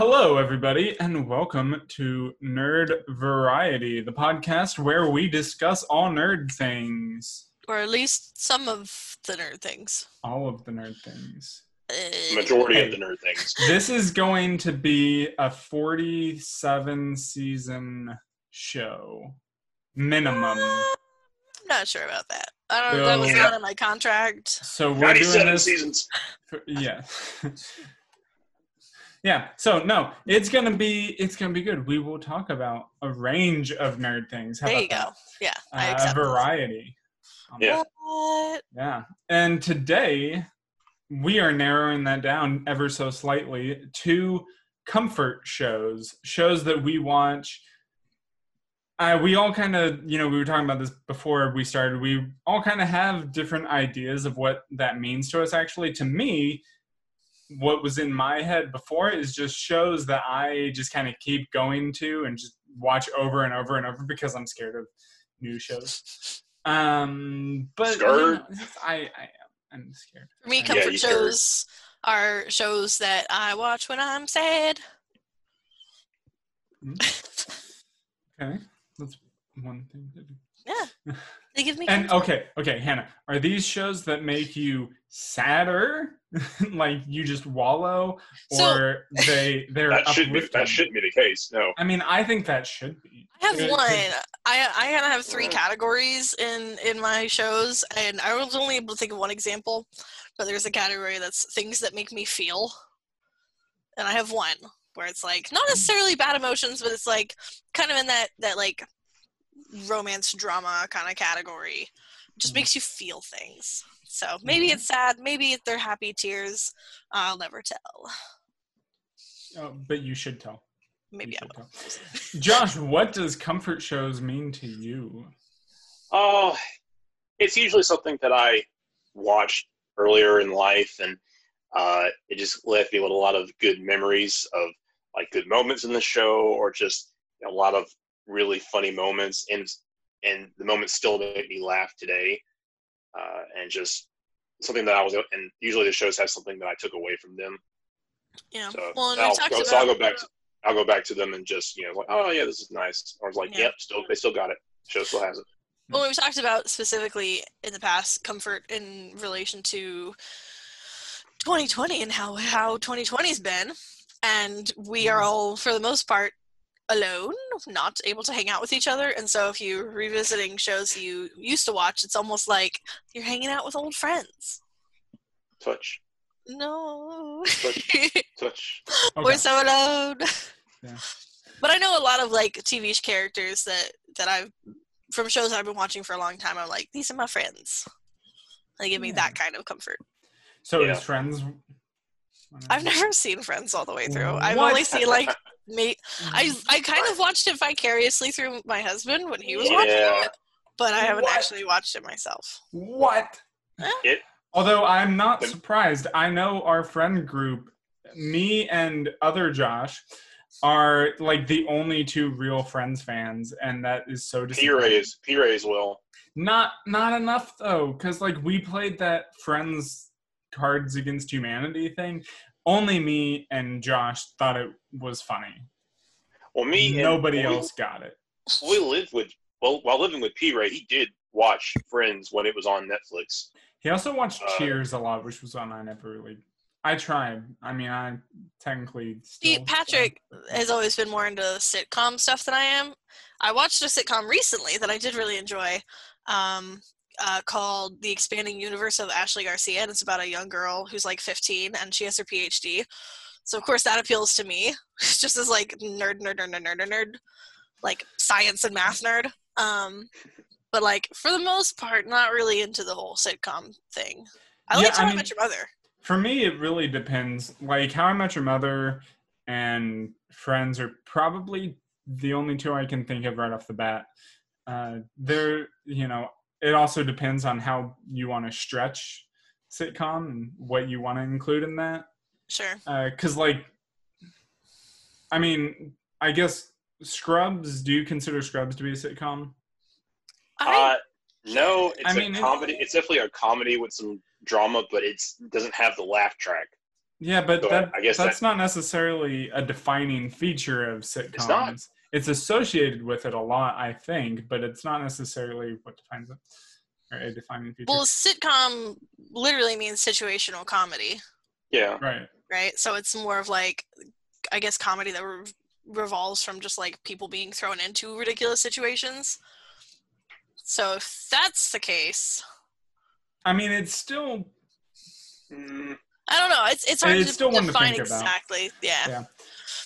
Hello, everybody, and welcome to Nerd Variety, the podcast where we discuss all nerd things. or at least some of the nerd things. All of the nerd things. Uh, Majority Hey. of the nerd things. This is going to be a 47 season show. Minimum. I'm not sure about that. I don't. Know. That was Yeah. not in my contract. So we're doing 97 this. seasons. for- yeah. yeah. So no, it's gonna be it's gonna be good. We will talk about a range of nerd things. How There about you go. that? Yeah, I Uh, accept. this. variety. Um, Yeah. What? Yeah. And today we are narrowing that down ever so slightly to comfort shows, shows that we watch. Uh, we all kind of, you know, we were talking about this before we started. We all kind of have different ideas of what that means to us. Actually, to me, what was in my head before is just shows that I just kind of keep going to and just watch over and over and over because I'm scared of new shows. Um, but you Scared? know, I, I am. I'm scared. For me, Yeah, comfort you sure. shows are shows that I watch when I'm sad. Okay, that's one thing. Yeah, they give me. And comfort. okay, okay, Hannah, are these shows that make you sadder, like you just wallow, So- or they they're That should be uplifting? that shouldn't be the case. No. I mean, I think that should be. I have Good, one. 'cause- I I kind of have three Yeah. categories in in my shows, and I was only able to think of one example. But there's a category that's things that make me feel, and I have one where it's like not necessarily bad emotions, but it's like kind of in that that like romance drama kind of category. It just Mhm. makes you feel things. So maybe Mhm. it's sad, maybe they're happy tears. I'll never tell. Oh, but you should tell. Maybe You I will. tell. Josh, what does comfort shows mean to you? Oh, it's usually something that I watched earlier in life, and uh, it just left me with a lot of good memories of like good moments in the show, or just a lot of really funny moments, and and the moments still make me laugh today, uh, and just something that I was. And usually the shows have something that I took away from them. Yeah. So, well, and I'll, go, about so I'll go back. To, I'll go back to them and just you know like oh yeah this is nice. I was like Yeah. yep still they still got it. Show still has it. Well, we've talked about specifically in the past comfort in relation to 2020 and how how 2020's been, and we are all for the most part alone, not able to hang out with each other. And so, if you're revisiting shows you used to watch, it's almost like you're hanging out with old friends. Touch No, touch. we're Okay. so alone. Yeah. But I know a lot of like TV characters that that I've from shows that I've been watching for a long time. I'm like, these are my friends. They give me Yeah. that kind of comfort. So Yeah. is Friends? I've never seen Friends all the way through. I've only What? seen like me. I mm. I kind of watched it vicariously through my husband when he was watching it, but I haven't What? actually watched it myself. What? Eh. It- Although I'm not surprised, I know our friend group, me and other Josh, are like the only two real Friends fans, and that is so P disappointing. rays, P rays will. Not not enough though, because like we played that Friends Cards Against Humanity thing. Only me and Josh thought it was funny. Well, me and Nobody when we- else got it. We lived with well while living with P Ray, he did watch Friends when it was on Netflix. He also watched Uh, Cheers a lot, which was on I never really. I tried. I mean, I technically See, still. Patrick has always been more into sitcom stuff than I am. I watched a sitcom recently that I did really enjoy, um, uh, called "The Expanding Universe of Ashley Garcia," and it's about a young girl who's like 15 and she has her PhD. So of course that appeals to me, just as like nerd, nerd, nerd, nerd, nerd, nerd, like science and math nerd. Um, but like for the most part, not really into the whole sitcom thing. I Yeah, liked How I I Met Your Mother. For me, it really depends. Like How I Met Your Mother and Friends are probably the only two I can think of right off the bat. Uh, they're, you know, it also depends on how you want to stretch sitcom and what you want to include in that. Sure. Because, like, I mean, I guess Scrubs. Do you consider Scrubs to be a sitcom? I Uh, no, it's I a mean, comedy. It's definitely a comedy with some drama, but it doesn't have the laugh track. Yeah, but So I- that, I guess that's not necessarily a defining feature of sitcoms. not. It's associated with it a lot, I think, but it's not necessarily what defines it or a defining feature. Well, sitcom literally means situational comedy, Yeah. right. right? So it's more of like, I guess, comedy that re- revolves from just like people being thrown into ridiculous situations. So if that's the case, I mean, it's still Mm, I don't know. It's it's hard It's to still one to define think about. exactly. Yeah. Yeah.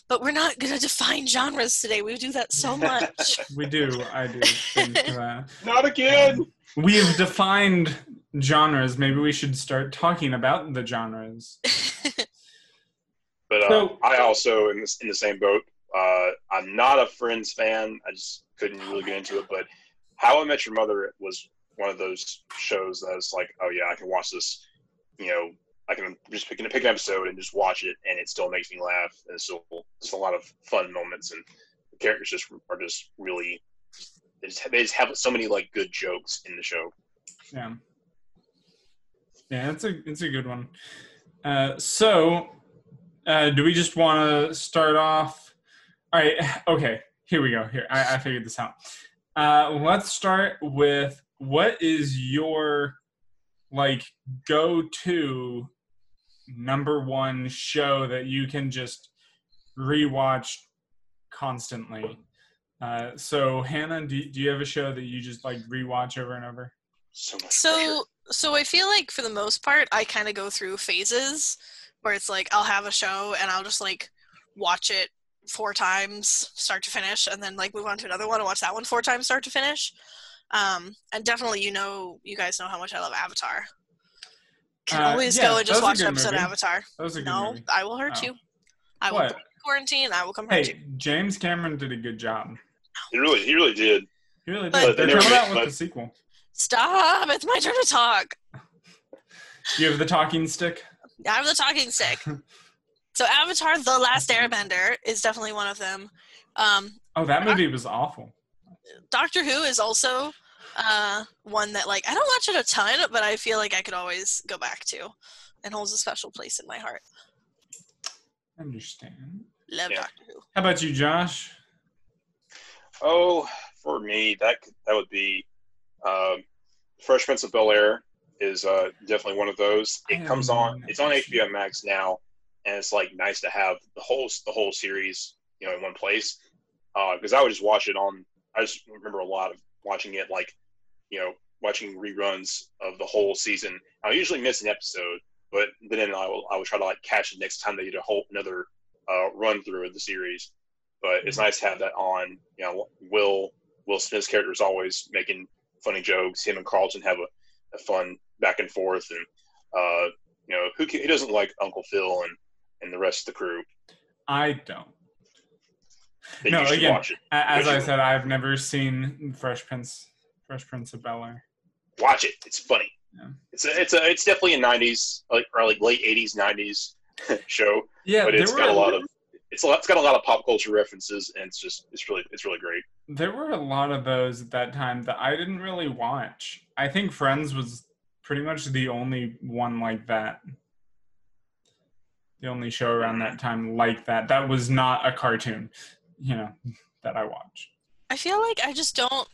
But we're not gonna define genres today. We do that so much. we do. I do not again. we've defined genres. Maybe we should start talking about the genres. But uh, So- I also in this in the same boat. Uh, I'm not a Friends fan. I just couldn't really get into it. But How I Met Your Mother was one of those shows that was like, oh yeah, I can watch this. You know, I can just pick, pick an episode and just watch it, and it still makes me laugh. And it's still just a lot of fun moments, and the characters just are just really. They just, have, they just have so many like good jokes in the show. Yeah. Yeah, it's a it's a good one. Uh, so, uh, do we just want to start off? All right. Okay. Here we go. Here, I, I figured this out. Uh, let's start with what is your like go-to number one show that you can just rewatch constantly. Uh, so, Hannah, do, do you have a show that you just like rewatch over and over? So much. pressure. So so I feel like for the most part I kind of go through phases where it's like I'll have a show and I'll just like watch it four times start to finish and then like move on to another one and watch that one four times start to finish. Um and definitely you know you guys know how much I love Avatar. Can Uh, always yeah, go and just watch an good episode of. Avatar. That was a good No, movie. I will hurt Oh. you. I will What? put you in quarantine. I will come hurt you. Hey, James Cameron did a good job. he really, he really did. He really But- did. But They're coming out with but- the sequel. Stop! It's my turn to talk. You have the talking stick. I have the talking stick. so Avatar: The Last Airbender is definitely one of them. Um, Oh, that movie was awful. Doctor Who is also uh, one that like I don't watch it a ton, but I feel like I could always go back to, and holds a special place in my heart. I understand. Love Yeah. Doctor Who. How about you, Josh? Oh, for me, that that would be um, Fresh Prince of Bel Air is uh, definitely one of those. It have comes on. It's on seen HBO Max now, and it's like nice to have the whole the whole series, you know, in one place. Because I would just watch it on. I just remember a lot of watching it, like you know, watching reruns of the whole season. I'll usually miss an episode, but then I will I will try to like catch it next time they did a whole another uh, run through of the series. But it's nice to have that on. You know, Will Will Smith's character is always making funny jokes. Him and Carlton have a, a fun back and forth, and uh, you know, who, ca- who doesn't like Uncle Phil and and the rest of the crew? I don't. No, again, watch it. As I said, I've never seen Fresh Prince, Fresh Prince of Bel Air. Watch it. It's funny. Yeah. It's a, it's a, it's definitely a '90s like or like late '80s '90s show, Yeah, but there it's were got a lot of it's a lot, it's got a lot of pop culture references, and it's just it's really it's really great. there were a lot of those at that time that I didn't really watch. I think Friends was pretty much the only one like that. The only show around that time like that. That was not a cartoon, you know, that I watched. I feel like I just don't.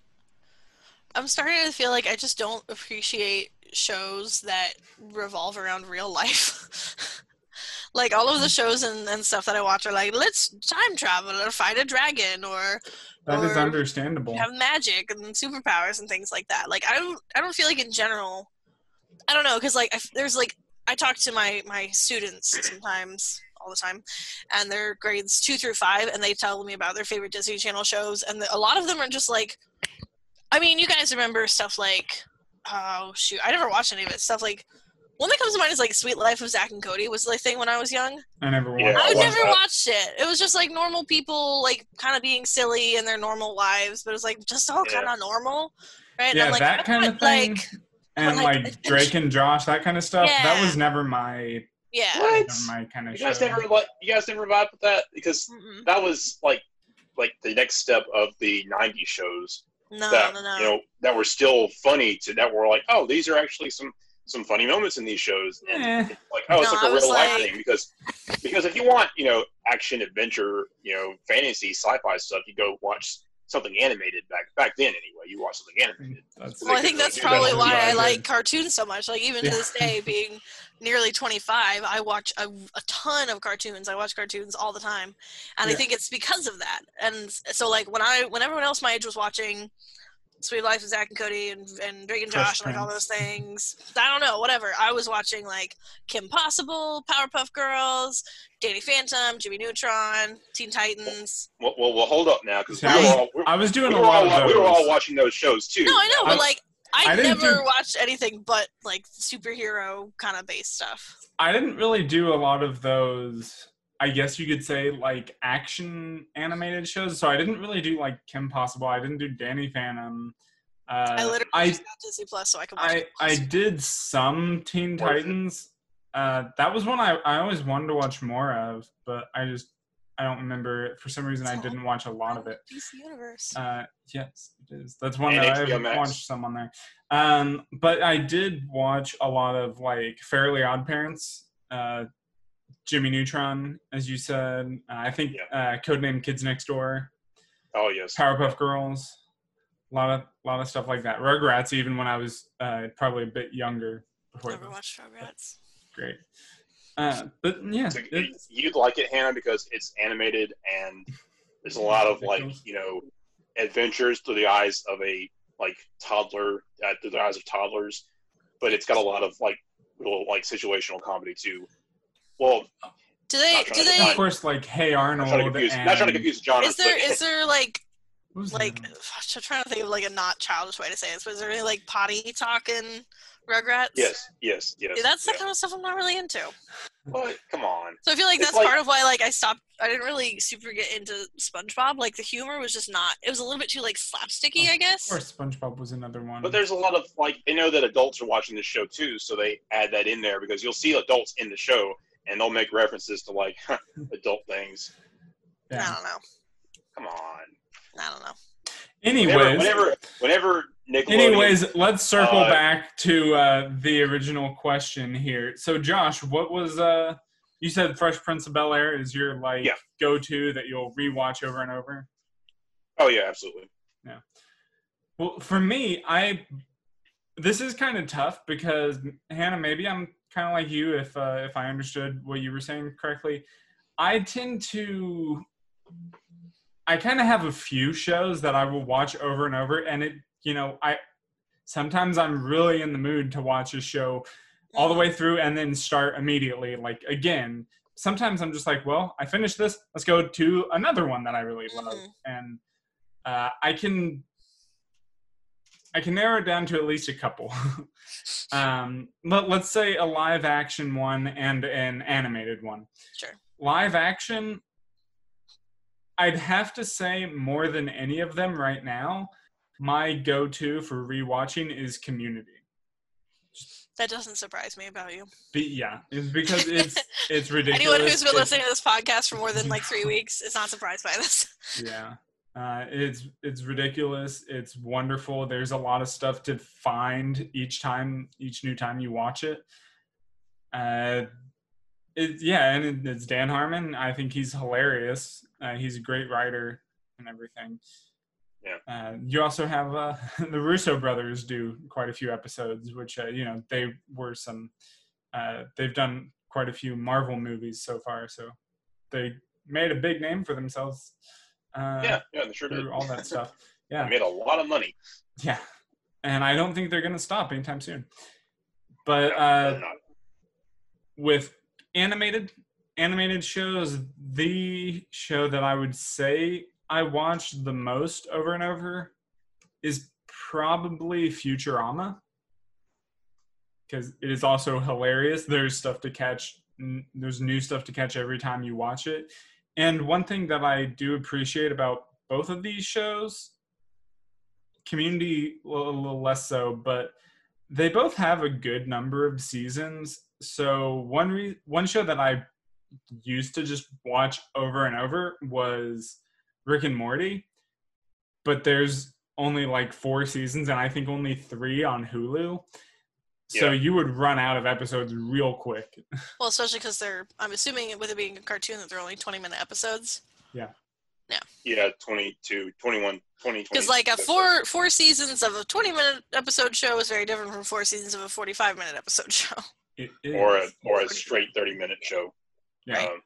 I'm starting to feel like I just don't appreciate shows that revolve around real life. like all of the mm-hmm. shows and, and stuff that I watch are like, let's time travel or fight a dragon or That is Or understandable. have magic and superpowers and things like that. Like I don't, I don't feel like in general, I don't know, because like I there's like I talk to my my students sometimes all the time, and they're grades two through five, and they tell me about their favorite Disney Channel shows, and the, a lot of them are just like, I mean, you guys remember stuff like, oh shoot, I never watched any of it. Stuff like. One that comes to mind is like Suite Life of Zack and Cody was the thing when I was young. I never watched Yeah, I I it. never that. watched it. It was just like normal people, like kind of being silly in their normal lives, but it was like just all Yeah. kind of normal, right? Yeah, I'm like, that I kind of want, thing. Like, and like, like, Drake and Josh, that kind of stuff. Yeah. That was never my yeah. What? never my kind of You show. guys never like you guys never vibe with that because Mm-mm. that was like like the next step of the '90s shows No, that no, no. you know that were still funny to that were like oh these are actually some some funny moments in these shows, and Eh. like oh, it's No, like a real life like- thing because because if you want you know action adventure you know fantasy sci-fi stuff, you go watch something animated back back then anyway. You watch something animated. That's Well, I think that's probably why I like cartoons so much. Like even to this day, being nearly 25, I watch a, a ton of cartoons. I watch cartoons all the time, and I think it's because of that. And so, like when I when everyone else my age was watching Suite Life of Zack and Cody and and Drake and Fresh Josh and like all those things, I don't know, whatever. I was watching like Kim Possible, Powerpuff Girls, Danny Phantom, Jimmy Neutron, Teen Titans. Well, well, well hold up now because we, I was- all- we, I was doing we a lot all, of those. we were all watching those shows too. No, I know, I- but like I, I never do- watched anything but like superhero kind of based stuff. I didn't really do a lot of those. I guess you could say like action animated shows. So I didn't really do like Kim Possible. I didn't do Danny Phantom. Uh, I literally I just got Disney Plus so I can. watch. I. I did some Teen Titans. Uh, that was one I, I always wanted to watch more of, but I just I don't remember. For some reason, I It's all didn't watch a lot of it. DC Universe. Uh, yes, it is. That's one And that HBO I've Max. watched some on there. Um, but I did watch a lot of like Fairly Odd Parents, uh, Jimmy Neutron, as you said. Uh, I think uh, Codename Kids Next Door, Oh yes. Powerpuff Girls, a lot of lot of stuff like that. Rugrats, even when I was uh, probably a bit younger. Before Never this. watched Rugrats. great. Uh, but yeah, So you'd like it, Hannah, because it's animated and there's a lot of like you know adventures through the eyes of a like toddler, uh, through the eyes of toddlers, but it's got a lot of like little like situational comedy too. Well, Do they? Do to they? of course like Hey not Arnold. trying to confuse, and, not trying to confuse genres. Is there? but Is there like what was like? the- I'm trying to think of like a not childish way to say this, but is there any like potty talking Rugrats? yes, yes, yes. Yeah, that's the yeah. kind of stuff I'm not really into. But come on, So I feel like It's that's like- part of why like I stopped. I didn't really super get into SpongeBob. Like the humor was just not. It was a little bit too like slapsticky, I Of guess. course, SpongeBob was another one. but there's a lot of like they know that adults are watching this show too, so they add that in there because you'll see adults in the show and they'll make references to like adult things. I don't know. Come on. I don't know. Anyways, Whenever, whenever, whenever anyways, let's circle Uh, back to uh, the original question here. So, Josh, what was uh? You said Fresh Prince of Bel Air is your like Yeah. go-to that you'll rewatch over and over. Oh yeah, absolutely. Yeah. Well, for me, I this is kind of tough because Hannah, maybe I'm kind of like you if uh, if I understood what you were saying correctly. I tend to I kind of have a few shows that I will watch over and over and it you know, I sometimes I'm really in the mood to watch a show all the way through and then start immediately like again. Sometimes I'm just like, well, I finished this. Let's go to another one that I really love. Mhm. And uh, I can I can narrow it down to at least a couple. um, let, let's say a live action one and an animated one. Sure. Live action, I'd have to say more than any of them right now, my go to for rewatching is Community. That doesn't surprise me about you. Be, yeah, it's because it's it's ridiculous. Anyone who's been It's- listening to this podcast for more than like three weeks is not surprised by this. yeah uh, it's it's ridiculous it's wonderful there's a lot of stuff to find each time each new time you watch it uh it, yeah and it, it's dan harmon i think he's hilarious uh, he's a great writer and everything Yeah. uh, you also have uh, the russo brothers do quite a few episodes which uh, you know they were some uh, they've done quite a few marvel movies so far so they made a big name for themselves uh, yeah, yeah, they sure did. through all that stuff. They Yeah, made a lot of money. yeah, and I don't think they're gonna stop anytime soon. But No, uh, with animated animated shows, the show that I would say I watched the most over and over is probably Futurama because it is also hilarious. There's stuff to catch. There's new stuff to catch every time you watch it. And one thing that I do appreciate about both of these shows, Community a little, less so, but they both have a good number of seasons. So one re- one show that I used to just watch over and over was Rick and Morty, but there's only like four seasons, and I think only three on Hulu. So Yeah. you would run out of episodes real quick. Well, especially because they're. I'm assuming with it being a cartoon that they're only 20 minute episodes. Yeah, Yeah. Yeah, 22, 21, 20, Because like a four four seasons of a 20 minute episode show is very different from four seasons of a 45 minute episode show. It is. or a or a straight thirty minute show. Yeah. Um,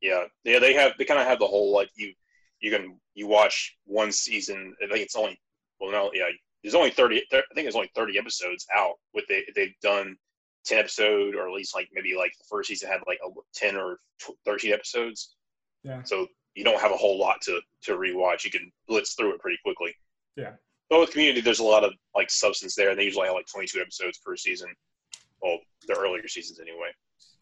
yeah, yeah, they have they kind of have the whole like you you can you watch one season. I think it's only well no yeah there's only thirty. I think there's only thirty episodes out. With they they've done ten episode or at least like maybe like the first season had like a, ten or thirteen episodes. Yeah. So you don't have a whole lot to to rewatch. You can blitz through it pretty quickly. Yeah. But with Community, there's a lot of like substance there. And they usually have like 22 episodes per season. Well, the earlier seasons anyway.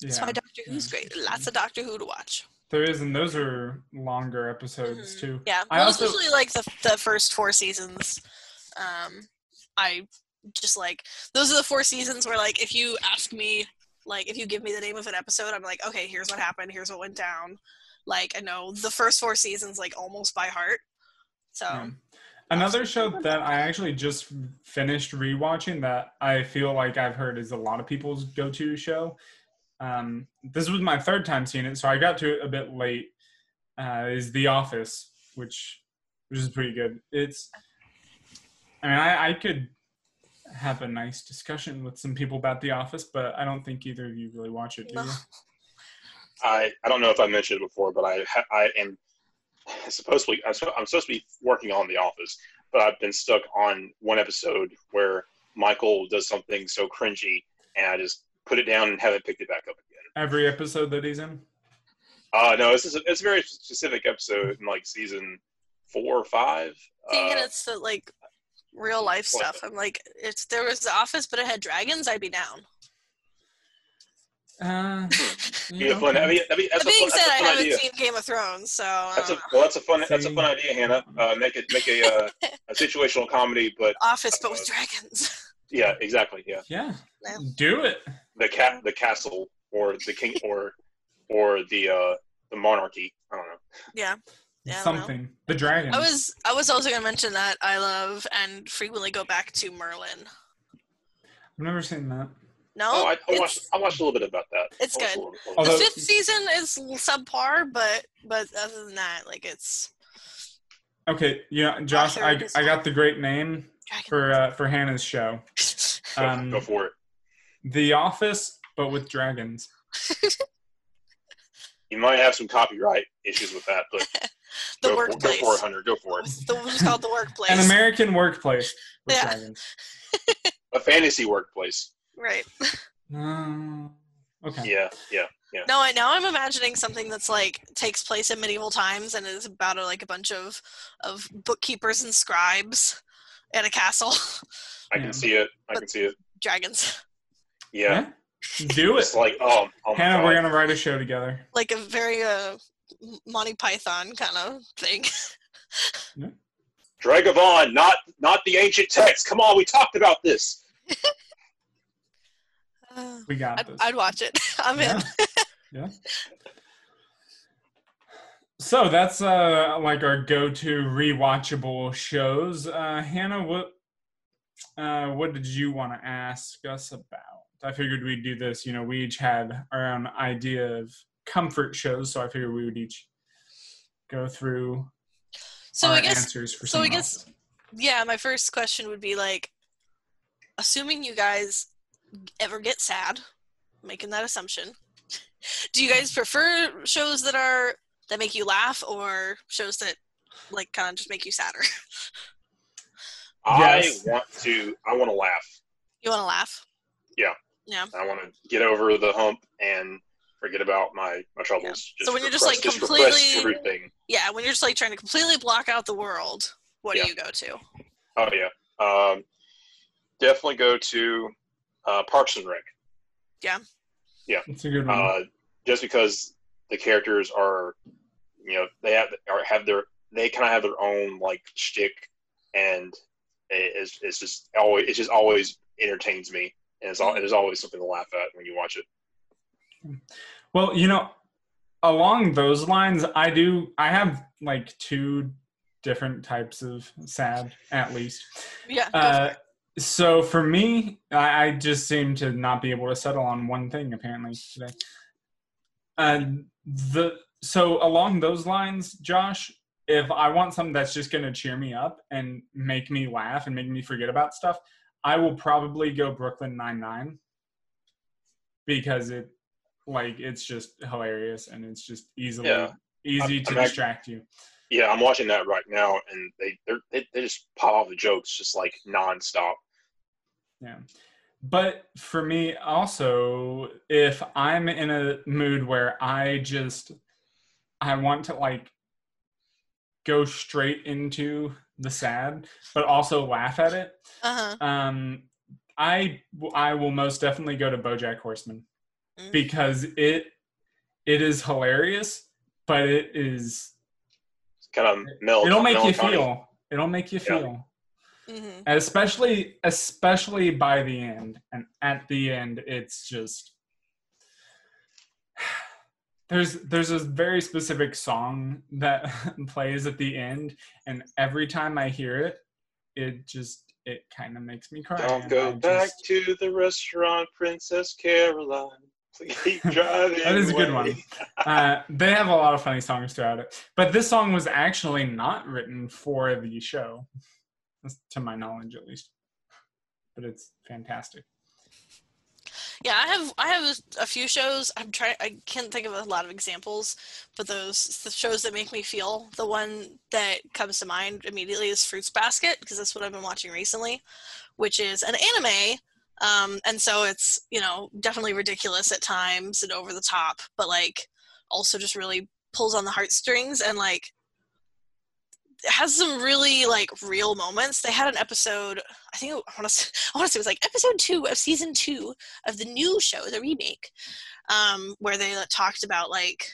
That's yeah. why Doctor Who's Yeah. great. Lots of Doctor Who to watch. There is, and those are longer episodes Mhm. too. Yeah, I well, also- especially like the the first four seasons. Um, I just like those are the four seasons where like if you ask me like if you give me the name of an episode, I'm like, okay, here's what happened, here's what went down. Like I know the first four seasons like almost by heart. So Yeah. Another show that I actually just finished rewatching that I feel like I've heard is a lot of people's go-to show. Um, this was my third time seeing it, so I got to it a bit late. Uh, is The Office, which which is pretty good. It's, I mean, I, I could have a nice discussion with some people about The Office, but I don't think either of you really watch it, do you? I, I don't know if I mentioned it before, but I I am supposed to be I'm, I'm supposed to be working on The Office, but I've been stuck on one episode where Michael does something so cringy, and I just put it down and haven't picked it back up again. Every episode that he's in. Uh, no, this is a, it's a very specific episode in like season four or five. See, and Uh, it's the like real life stuff. I'm like, it's there was the office, but it had dragons. I'd be down. Uh, yeah, a fun, I mean, I mean, that's That a being fun, said, that's I a fun haven't idea. seen Game of Thrones, so That's a well, that's a fun that's a fun idea, Hannah. Uh, make it make a uh, a situational comedy, but Office, but with dragons. yeah, exactly, yeah. yeah, Yeah. do it. The cat the castle or the king or or the uh the monarchy i don't know yeah. Yeah, I don't know. Something. The dragon. I was I was also gonna mention that I love and frequently go back to Merlin. I've never seen that. No, oh, I, I watched i watched a little bit about that it's good. a little bit. the fifth season is subpar, but but other than that, like it's Okay, yeah, Josh, I, I got the great name dragon. for uh, for Hannah's show, um, go for it The Office, but with dragons. you might have some copyright issues with that but the go, for, go workplace. for it hunter go for it The it's called the workplace. An American workplace with Yeah. dragons. a fantasy workplace right. Uh, okay. yeah yeah yeah No, I now I'm imagining something that's like takes place in medieval times and is about a, like a bunch of of bookkeepers and scribes in a castle. i Yeah. can see it i But- can see it Dragons. Yeah, Do it. it's like oh, oh Hannah, we're gonna write a show together. Like a very uh Monty Python kind of thing. Dragavon, not not the ancient text come on we talked about this Uh, We got I'd, this. I'd watch it. I'm in. yeah. yeah. So that's uh like our go-to rewatchable shows. Uh Hannah, what uh what did you want to ask us about? I figured we'd do this, you know, we each had our own idea of comfort shows, so I figured we would each go through So our I guess answers for so I guess- else. yeah, my first question would be like assuming you guys ever get sad, making that assumption. Do you guys prefer shows that are that make you laugh or shows that like kind of just make you sadder? Yes. i want to i want to laugh You want to laugh? I want to get over the hump and forget about my, my troubles. So when you're just, like, repress completely- everything. Yeah, when you're just like trying to completely block out the world, what Yeah. do you go to? Oh yeah, um, definitely go to uh, Parks and Rec. It's a good one. Uh, just because the characters are, you know, they have or have their they kind of have their own like shtick, and it- it's, it's just always it just always entertains me, and it's all it is always something to laugh at when you watch it. Well, you know, along those lines, I do. I have like two different types of sad, at least. Yeah. Uh, so for me, I, I just seem to not be able to settle on one thing apparently today. And the so along those lines, Josh, if I want something that's just going to cheer me up and make me laugh and make me forget about stuff, I will probably go Brooklyn Nine Nine because it like it's just hilarious and it's just easily Yeah. easy I'm- to I'm act- distract you. Yeah, I'm watching that right now, and they they're, they they just pop off the jokes just like nonstop. Yeah. But for me, also, if I'm in a mood where I just I want to like go straight into the sad, but also laugh at it, Uh huh. um, I I will most definitely go to BoJack Horseman Mm. because it it is hilarious, but it is It's kind of mel- it'll make you melancholy. feel it'll make you Yeah. feel hmm especially especially by the end and at the end it's just there's there's a very specific song that plays at the end and every time i hear it it just it kind of makes me cry Don't go back just- to the restaurant, Princess Carolyn. Please keep driving. that is a good one uh, they have a lot of funny songs throughout it but this song was actually not written for the show to my knowledge at least but it's fantastic Yeah, I have I have a few shows. I'm trying. I can't think of a lot of examples, but those the shows that make me feel. The one that comes to mind immediately is Fruits Basket because that's what I've been watching recently, which is an anime. Um, and so it's you know definitely ridiculous at times and over the top, but like also just really pulls on the heartstrings and like has some really like real moments. They had an episode. I think I want to. I want to say it was like episode two of season two of the new show, the remake, um, where they talked about like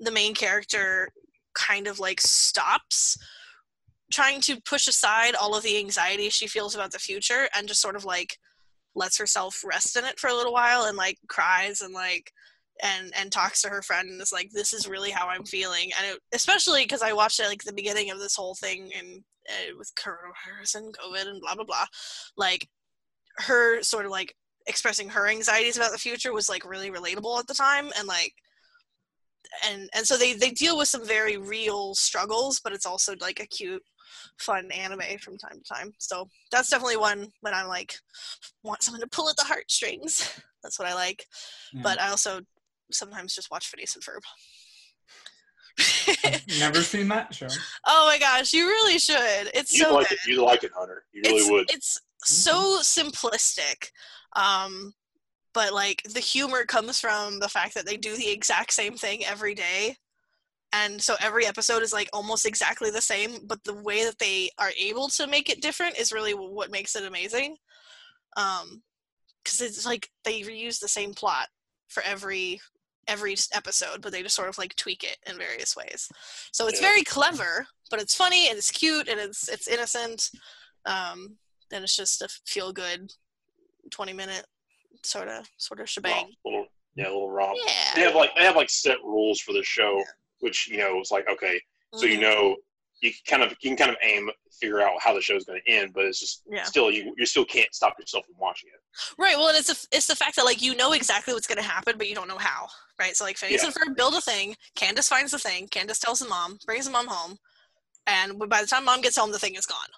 the main character kind of like stops trying to push aside all of the anxiety she feels about the future and just sort of like lets herself rest in it for a little while and like cries and like and and talks to her friend and is like this is really how i'm feeling. And it, especially because i watched it like the beginning of this whole thing and uh, with coronavirus and covid and blah blah blah like her sort of like expressing her anxieties about the future was like really relatable at the time and like and and so they they deal with some very real struggles but it's also like a cute fun anime from time to time. So that's definitely one when i'm like want someone to pull at the heartstrings. That's what i like. Yeah. but i also sometimes just watch Phineas and Ferb. I've never seen that show oh my gosh, you really should. It's You'd so like good. it. You'd like it, Hunter. You really it's, would. It's so simplistic. Um, but like the humor comes from the fact that they do the exact same thing every day. And so every episode is like almost exactly the same, but the way that they are able to make it different is really what makes it amazing. Um, because it's like they reuse the same plot for every every episode, but they just sort of like tweak it in various ways. So it's Yeah. very clever, but it's funny and it's cute and it's it's innocent. Um, and it's just a feel good, twenty minute sort of sort of shebang. Romp, little, yeah, little romp. They have like they have like set rules for the show, which you know it's like okay, so you Mhm. know you can kind of you can kind of aim figure out how the show's going to end, but it's just Yeah. still you you still can't stop yourself from watching it. Right. Well, and it's a, it's the fact that like you know exactly what's going to happen, but you don't know how. Right. So like Phineas Yeah. and Ferb build a thing. Candace finds the thing. Candace tells the mom, brings the mom home, and by the time mom gets home, the thing is gone.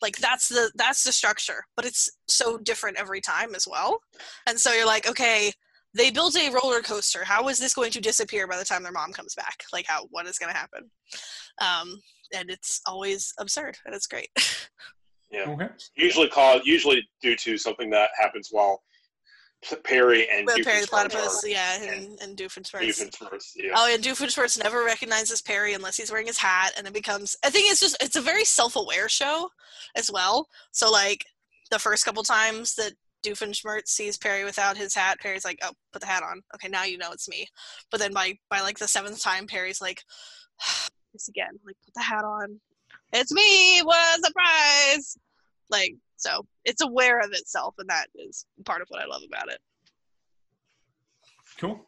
Like that's the that's the structure, but it's so different every time as well. And so you're like, okay, they built a roller coaster. How is this going to disappear by the time their mom comes back? Like how what is going to happen? Um, and it's always absurd, and it's great. Yeah, okay usually called usually due to something that happens while P- Perry and Well, Perry the Platypus, yeah, and, and Doofenshmirtz. Doofenshmirtz, yeah. Oh, and Doofenshmirtz never recognizes Perry unless he's wearing his hat, and it becomes. I think it's just it's a very self-aware show, as well. So like the first couple times that Doofenshmirtz sees Perry without his hat, Perry's like, "Oh, put the hat on. Okay, now you know it's me." But then by by like the seventh time, Perry's like, "This again. Like, put the hat on. It's me. What a surprise!" Like so, it's aware of itself, and that is part of what I love about it. cool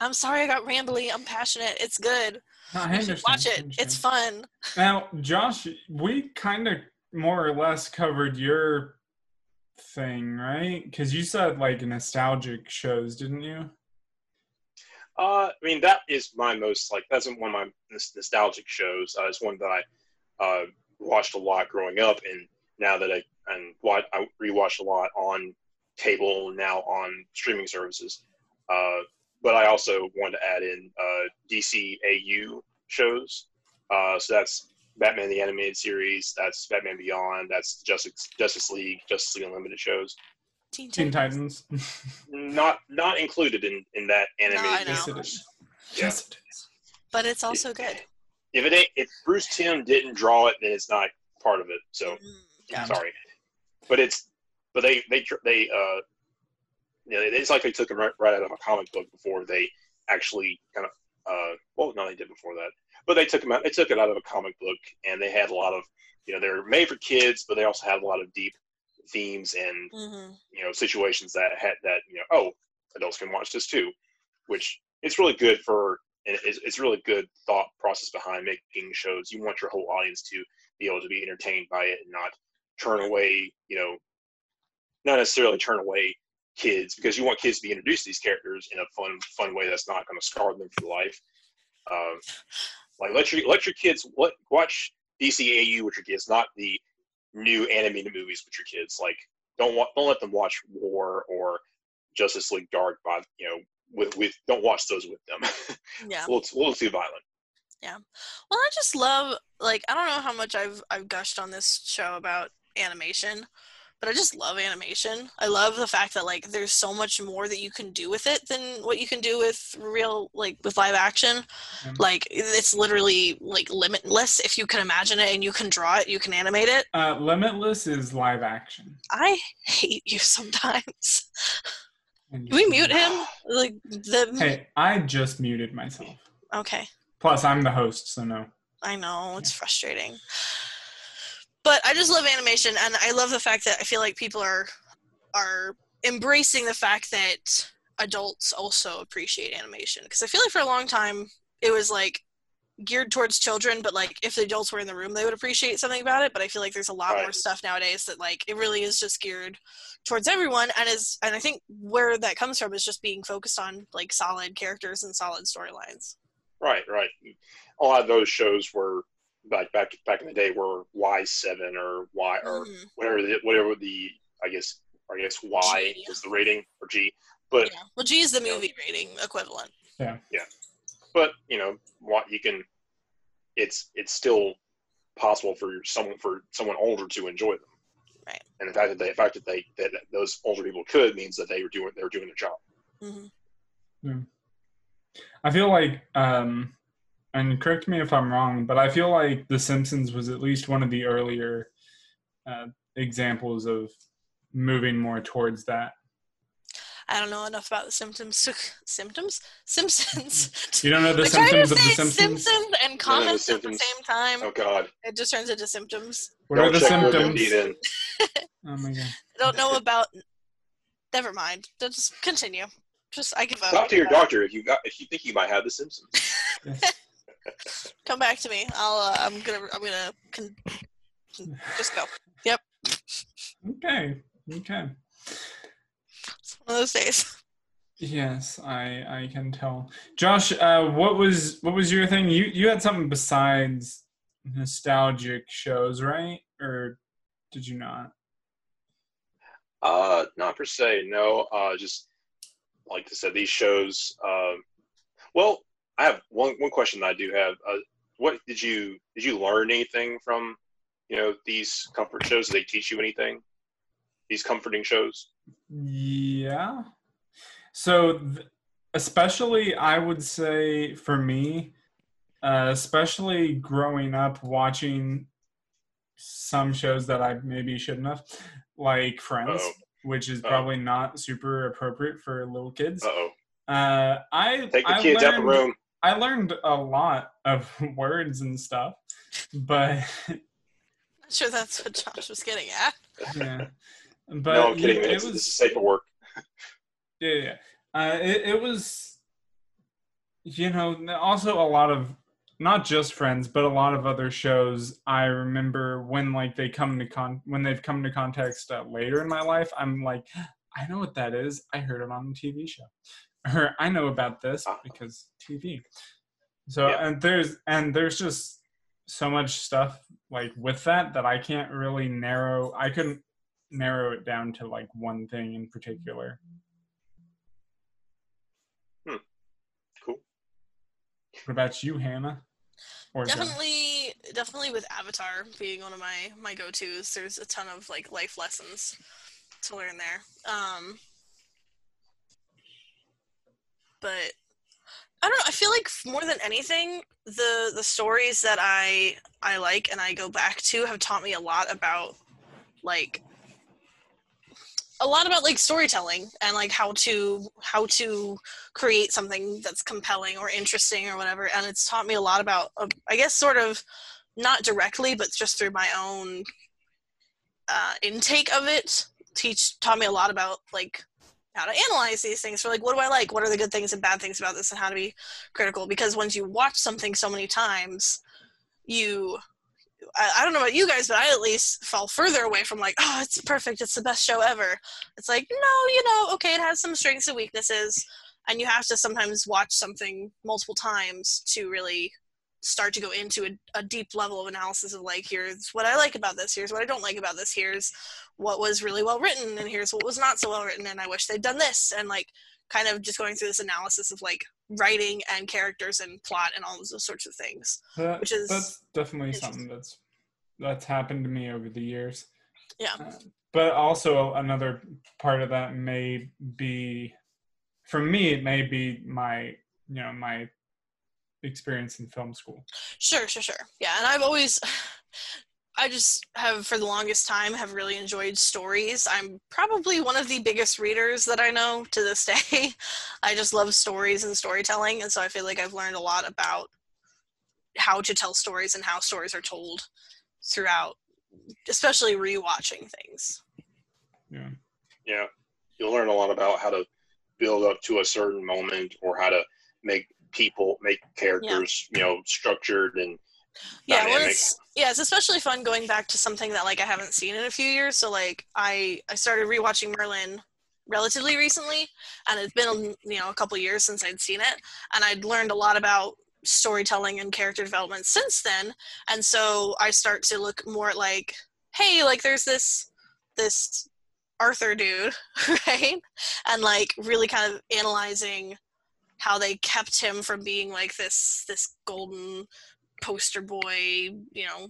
I'm sorry I got rambly. I'm passionate. It's good. No, I You should understand, watch it. It's fun. Now, Josh, we kind of more or less covered your thing, right? Because you said like nostalgic shows, didn't you? Uh, I mean, that is my most like that's one of my nostalgic shows. Uh, it's one that I uh, watched a lot growing up, and now that I and what I rewatched a lot on cable, now on streaming services. Uh, but I also wanted to add in uh, DC AU shows. Uh, so that's Batman the Animated Series, that's Batman Beyond, that's Justice Justice League, Justice League Unlimited shows. Teen Teen Titans. Titans. Not not included in in that animated. I know. yes, it universe. is. Yeah. Yes, it is. But it's also good. If it ain't, if Bruce Timm didn't draw it, then it's not part of it. So Mm, yeah. sorry, but it's but they they they uh you know, it's like they took them right, right out of a comic book before they actually kind of uh well no they did before that but they took them out they took it out of a comic book and they had a lot of you know they're made for kids but they also had a lot of deep themes and Mhm. you know situations that had that you know oh adults can watch this too which it's really good for and it's, it's really good thought process behind making shows. You want your whole audience to be able to be entertained by it and not turn away you know not necessarily turn away kids because you want kids to be introduced to these characters in a fun fun way that's not going to scar them for life. Um, like let your let your kids let, watch DCAU with your kids not the new animated movies with your kids. Like don't wa- don't let them watch War or Justice League Dark by you know with with don't watch those with them. Yeah. a, little, a little too violent. Yeah, well, I just love like I don't know how much I've I've gushed on this show about animation, but I just love animation. I love the fact that like there's so much more that you can do with it than what you can do with real like with live action. Yeah. Like it's literally like limitless if you can imagine it and you can draw it, you can animate it. Uh, Limitless is live action. I hate you sometimes. Can we mute him? Like the Hey, I just muted myself. okay. Plus, I'm the host, so no. I know it's frustrating. But I just love animation and I love the fact that I feel like people are are embracing the fact that adults also appreciate animation because I feel like for a long time it was like geared towards children but like if the adults were in the room they would appreciate something about it but I feel like there's a lot Right. more stuff nowadays that like it really is just geared towards everyone and is and I think where that comes from is just being focused on like solid characters and solid storylines. Right, right. A lot of those shows were like back back in the day were Y seven or Y or Mhm. whatever the, whatever the I guess I guess Y G. was the rating or G. But Yeah. Well, G is the Yeah. movie rating equivalent. Yeah, yeah. But you know what you can it's it's still possible for someone for someone older to enjoy them Right. and the fact that they the fact that they that those older people could means that they were doing they were doing their job hmm I feel like, um, and correct me if I'm wrong, but I feel like The Simpsons was at least one of the earlier uh, examples of moving more towards that. I don't know enough about the symptoms. Symptoms? Simpsons. You don't know the We're trying to symptoms of The say Simpsons? Simpsons and comments at the same time. oh god It just turns into symptoms. What are Don't the symptoms? Oh my god. I don't know about. Never mind. Just continue. Just I give up. talk to your doctor if you got if you think you might have the symptoms Yes. Come back to me. I'll. Uh, I'm gonna. I'm gonna. Con- just go. Yep. Okay. Okay. It's one of those days. Yes, I I can tell. Josh, uh, what was what was your thing? You you had something besides nostalgic shows, right? Or did you not? Uh, not per se. No. Uh, just like I said, these shows. Um, well, I have one one question that I do have. Uh, what did you did you learn anything from you know these comfort shows? Did they teach you anything? These comforting shows. Yeah. So, th- especially, I would say for me, uh, especially growing up watching some shows that I maybe shouldn't have, like Friends, Uh-oh. which is Uh-oh. probably not super appropriate for little kids. Uh oh. Uh, I Take the I kids out the room. I learned a lot of words and stuff, but Not sure that's what Josh was getting at. yeah. But no, I'm kidding. yeah, It's, it this was is safe for work. yeah, yeah. Uh, it, it was, you know, also a lot of not just Friends, but a lot of other shows. I remember when like they come to con when they've come to context uh, later in my life. I'm like, I know what that is. I heard it on a TV show, or I know about this Ah. because TV. So Yeah. and there's and there's just so much stuff like with that that I can't really narrow. I couldn't narrow it down to like one thing in particular. Cool. What about you, Hannah? Or Jen? Definitely, definitely with Avatar being one of my my go tos. There's a ton of like life lessons to learn there. Um, but I don't know. I feel like more than anything, the the stories that I I like and I go back to have taught me a lot about like a lot about like storytelling and like how to how to create something that's compelling or interesting or whatever and it's taught me a lot about uh, i guess sort of not directly but just through my own uh, intake of it teach taught me a lot about like how to analyze these things for like what do i like? What are the good things and bad things about this and how to be critical? Because once you watch something so many times you I, I don't know about you guys but i at least fall further away from like oh it's perfect. It's the best show ever. It's like no you know okay it has some strengths and weaknesses and you have to sometimes watch something multiple times to really start to go into a, a deep level of analysis of like here's what i like about this here's what i don't like about this here's what was really well written and here's what was not so well written and i wish they'd done this. And like kind of just going through this analysis of like writing and characters and plot and all those sorts of things That- which is that's definitely something that's that's happened to me over the years. Yeah. Uh, but also another part of that may be, for me, it may be my you know my experience in film school. Sure, sure, sure. Yeah, and I've always, I just have for the longest time have really enjoyed stories. I'm probably one of the biggest readers that I know to this day. I just love stories and storytelling, and so I feel like I've learned a lot about how to tell stories and how stories are told throughout, especially rewatching things. Yeah. Yeah, you'll learn a lot about how to build up to a certain moment or how to make people make characters, you know, structured and yeah well it's yeah it's especially fun going back to something that like i haven't seen in a few years. So like i i started rewatching merlin relatively recently and it's been you know a couple years since i'd seen it and i'd learned a lot about storytelling and character development since then. And so i start to look more at like hey like there's this this arthur dude right? And like really kind of analyzing how they kept him from being like this this golden poster boy, you know,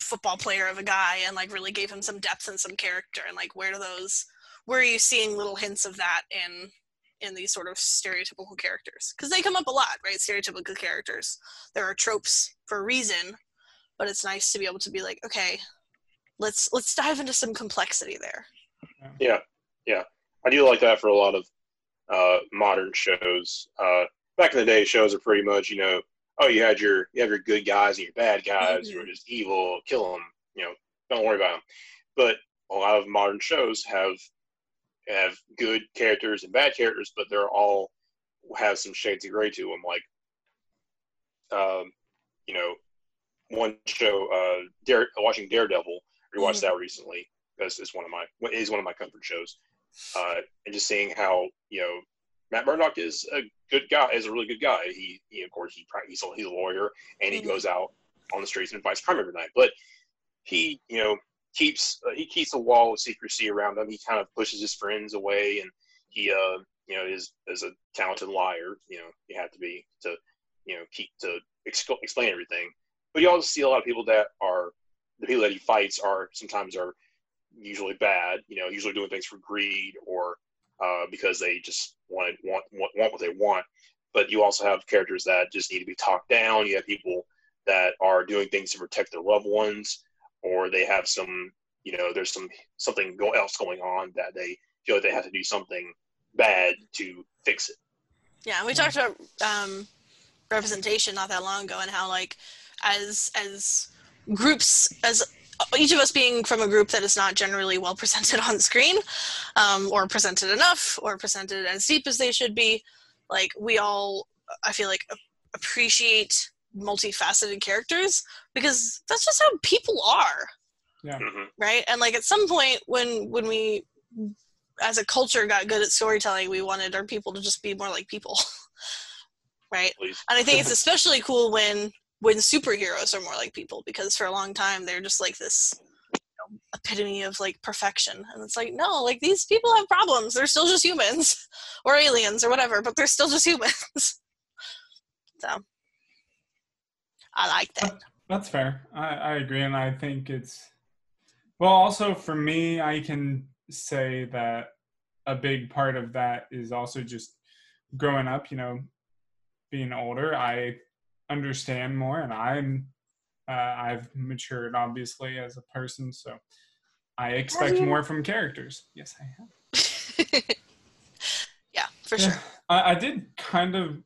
football player of a guy and like really gave him some depth and some character and like where do those where are you seeing little hints of that in in these sort of stereotypical characters because they come up a lot right stereotypical characters there are tropes for a reason but it's nice to be able to be like okay let's let's dive into some complexity there Yeah. Yeah. I do like that for a lot of uh, modern shows. Uh, back in the day, shows are pretty much, you know, oh, you had your you have your good guys and your bad guys who are just evil, kill them, you know, don't worry about them. But a lot of modern shows have have good characters and bad characters, but they're all have some shades of gray to them. Like, um, you know, one show, uh, Dare, watching Daredevil, rewatched Mhm. that recently because it's one of my is one of my comfort shows uh, and just seeing how you know Matt Murdock is a good guy, is a really good guy. He, he of course, he he's a, he's a lawyer and he Mhm. goes out on the streets and fights crime every night. But he, you know, keeps uh, he keeps a wall of secrecy around him. He kind of pushes his friends away, and he, uh, you know, is is a talented liar. You know, you have to be to, you know, keep to ex- explain everything. But you also see a lot of people that are the people that he fights are sometimes are usually bad. You know, usually doing things for greed or uh, because they just want, want want what they want. But you also have characters that just need to be talked down. You have people that are doing things to protect their loved ones, or they have some, you know, there's some something else going on that they feel like they have to do something bad to fix it. Yeah, we talked about um, representation not that long ago, and how like as as groups as each of us being from a group that is not generally well presented on screen, um, or presented enough, or presented as deep as they should be, like we all, I feel like appreciate multifaceted characters because that's just how people are. Hmm right? And like at some point when when we as a culture got good at storytelling we wanted our people to just be more like people. Right? Please. and i think it's especially cool when when superheroes are more like people because for a long time they're just like this you know, epitome of like perfection and it's like no like these people have problems they're still just humans or aliens or whatever but they're still just humans so i like that That's fair. I, I agree, and I think it's well. Also, for me, I can say that a big part of that is also just growing up. You know, being older, I understand more, and I'm uh, I've matured obviously as a person, so I expect more from characters. Yes, I have. yeah for Yeah. sure I, I did kind of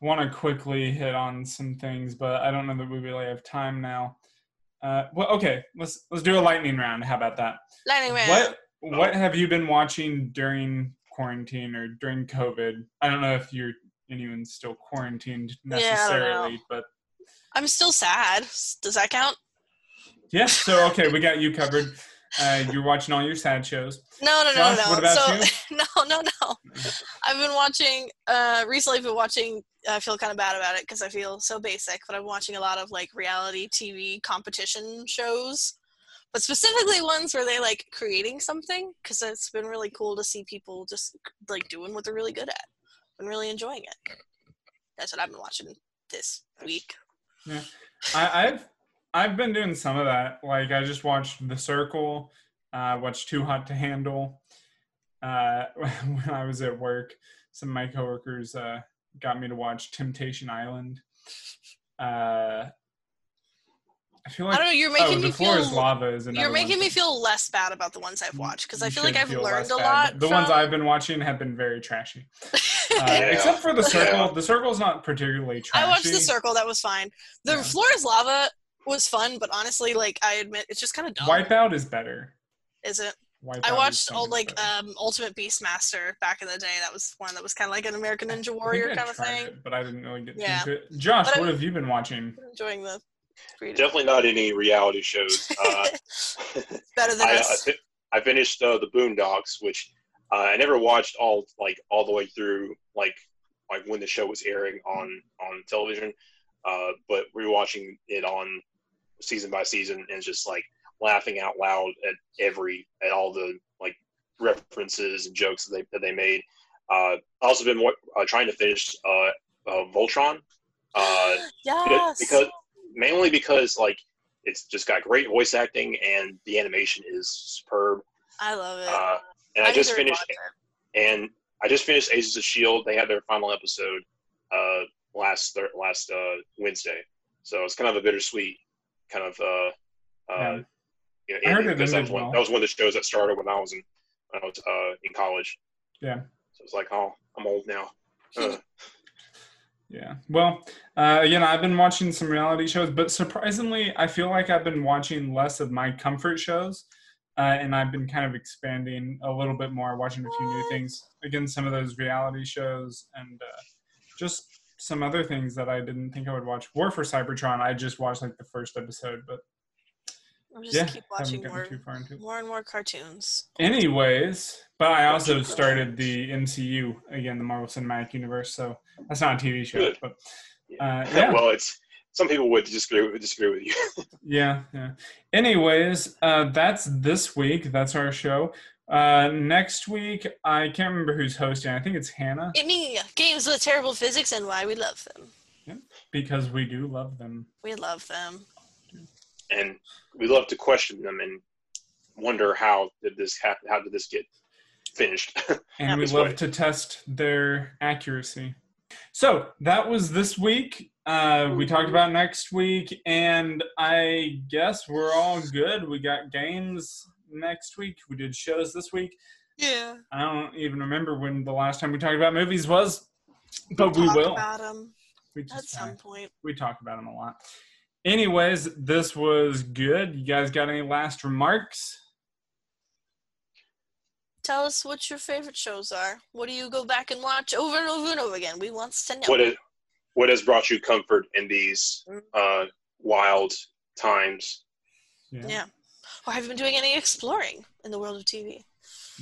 want to quickly hit on some things, but I don't know that we really have time now. Uh, well, okay, let's let's do a lightning round. How about that? lightning round What what have you been watching during quarantine or during COVID? I don't know if you're anyone's still quarantined Yeah, necessarily, know. but i'm still sad does that count yeah. So okay, we got you covered. Uh, you're watching all your sad shows. No, no, no, Josh, no. what about so, no, no, no. I've been watching. Uh, recently, I've been watching. I feel kind of bad about it because I feel so basic. But I'm watching a lot of like reality TV competition shows, but specifically ones where they like creating something because it's been really cool to see people just like doing what they're really good at. Been really enjoying it. That's what I've been watching this week. I, I've I've been doing some of that. Like I just watched The Circle, uh, watched Too Hot to Handle. Uh, when I was at work, some of my coworkers uh, got me to watch Temptation Island. Uh, I feel I like don't know. You're oh, making The me Floor feel. is Lava is another You're making one. me feel less bad about the ones I've watched because I feel like I've feel learned a bad. lot. The ones I've been watching have been very trashy. Uh, Yeah. Except for The Circle. Yeah. The Circle's not particularly trashy. I watched The Circle. That was fine. The Yeah. Floor is Lava was fun, but honestly, like I admit, it's just kind of dumb. Wipeout is better. Is it? Wipeout I watched so all like better. um, Ultimate Beastmaster back in the day. That was one that was kind of like an American Ninja Warrior kind of thing. it, but I didn't really get Yeah. into it. Josh, But I- what have you been watching? Enjoying the Definitely not any reality shows. Uh, Better than I, I, us. fi- I finished uh, the Boondocks, which uh, I never watched all like all the way through, like like when the show was airing on on television. Uh, but rewatching it on season by season and just like laughing out loud at every at all the like references and jokes that they that they made. Uh, I also been uh, trying to finish uh, uh, Voltron. Uh, yes. because mainly because like it's just got great voice acting and the animation is superb. I love it. Uh, and I, need just to finished and I just finished Agents of Shield. They had their final episode uh, last thir- last uh, Wednesday, so it's kind of a bittersweet kind of. Uh, uh, Yeah. you know, I heard ending, it because that ended was one well. that was one of the shows that started when I was in when I was uh, in college. Yeah. So it's like, oh, I'm old now. Yeah. Well, uh, again, I've been watching some reality shows, but surprisingly, I feel like I've been watching less of my comfort shows, uh, and I've been kind of expanding a little bit more, watching a few new things. Again, some of those reality shows and uh, just some other things that I didn't think I would watch. War for Cybertron, I just watched like the first episode, but I'm just yeah, keep watching more, too far into more and more cartoons. Anyways, but I also started the MCU again, the Marvel Cinematic Universe. So that's not a TV show, Good. but uh, yeah, well, it's some people would disagree would disagree with you. yeah, yeah. Anyways, uh, that's this week. That's our show. Uh, next week, I can't remember who's hosting. I think it's Hannah It mean games with terrible physics and why we love them. Yeah, because we do love them. We love them. And we love to question them and wonder how did this happen? How did this get finished? and we love way. to test their accuracy. So that was this week. Uh, we talked about next week, and I guess we're all good. We got games next week. We did shows this week. Yeah. I don't even remember when the last time we talked about movies was, but we Talk will. about them We at some point. we talk about them a lot. Anyways, this was good. You guys got any last remarks? Tell us what your favorite shows are. What do you go back and watch over and over and over again? We want to know. what is what has brought you comfort in these uh, wild times. Yeah. Yeah. Or have you been doing any exploring in the world of TV?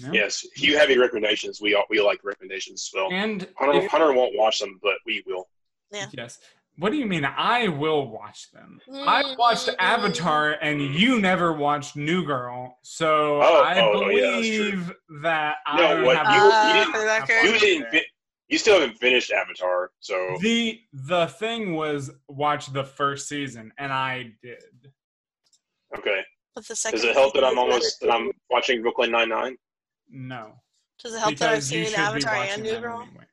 No? Yes, if you have any recommendations, we all, we like recommendations as well. And Hunter, if- Hunter won't watch them, but we will. Yeah. Yes. What do you mean? I will watch them. I watched Mm. Avatar, and you never watched New Girl, so Oh, I oh, oh, yeah, believe that I No, don't what have you- Uh, didn't- for the You didn't. Fi- you still haven't finished Avatar, so the the thing was watch the first season, and I did. okay. but the second Does it help that I'm almost that I'm watching Brooklyn Nine Nine? No, Does it help that I've because seen Avatar and New Girl? anyway.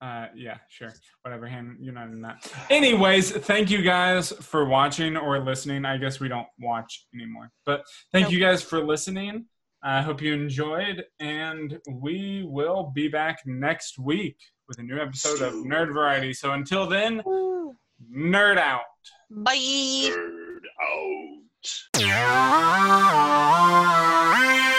Uh, yeah, sure. Whatever, Han, you're not in that. Anyways, thank you guys for watching or listening. I guess we don't watch anymore, but thank Nope. you guys for listening. I hope you enjoyed, and we will be back next week with a new episode of Nerd Variety. So until then, Woo. nerd out. Bye. Nerd out.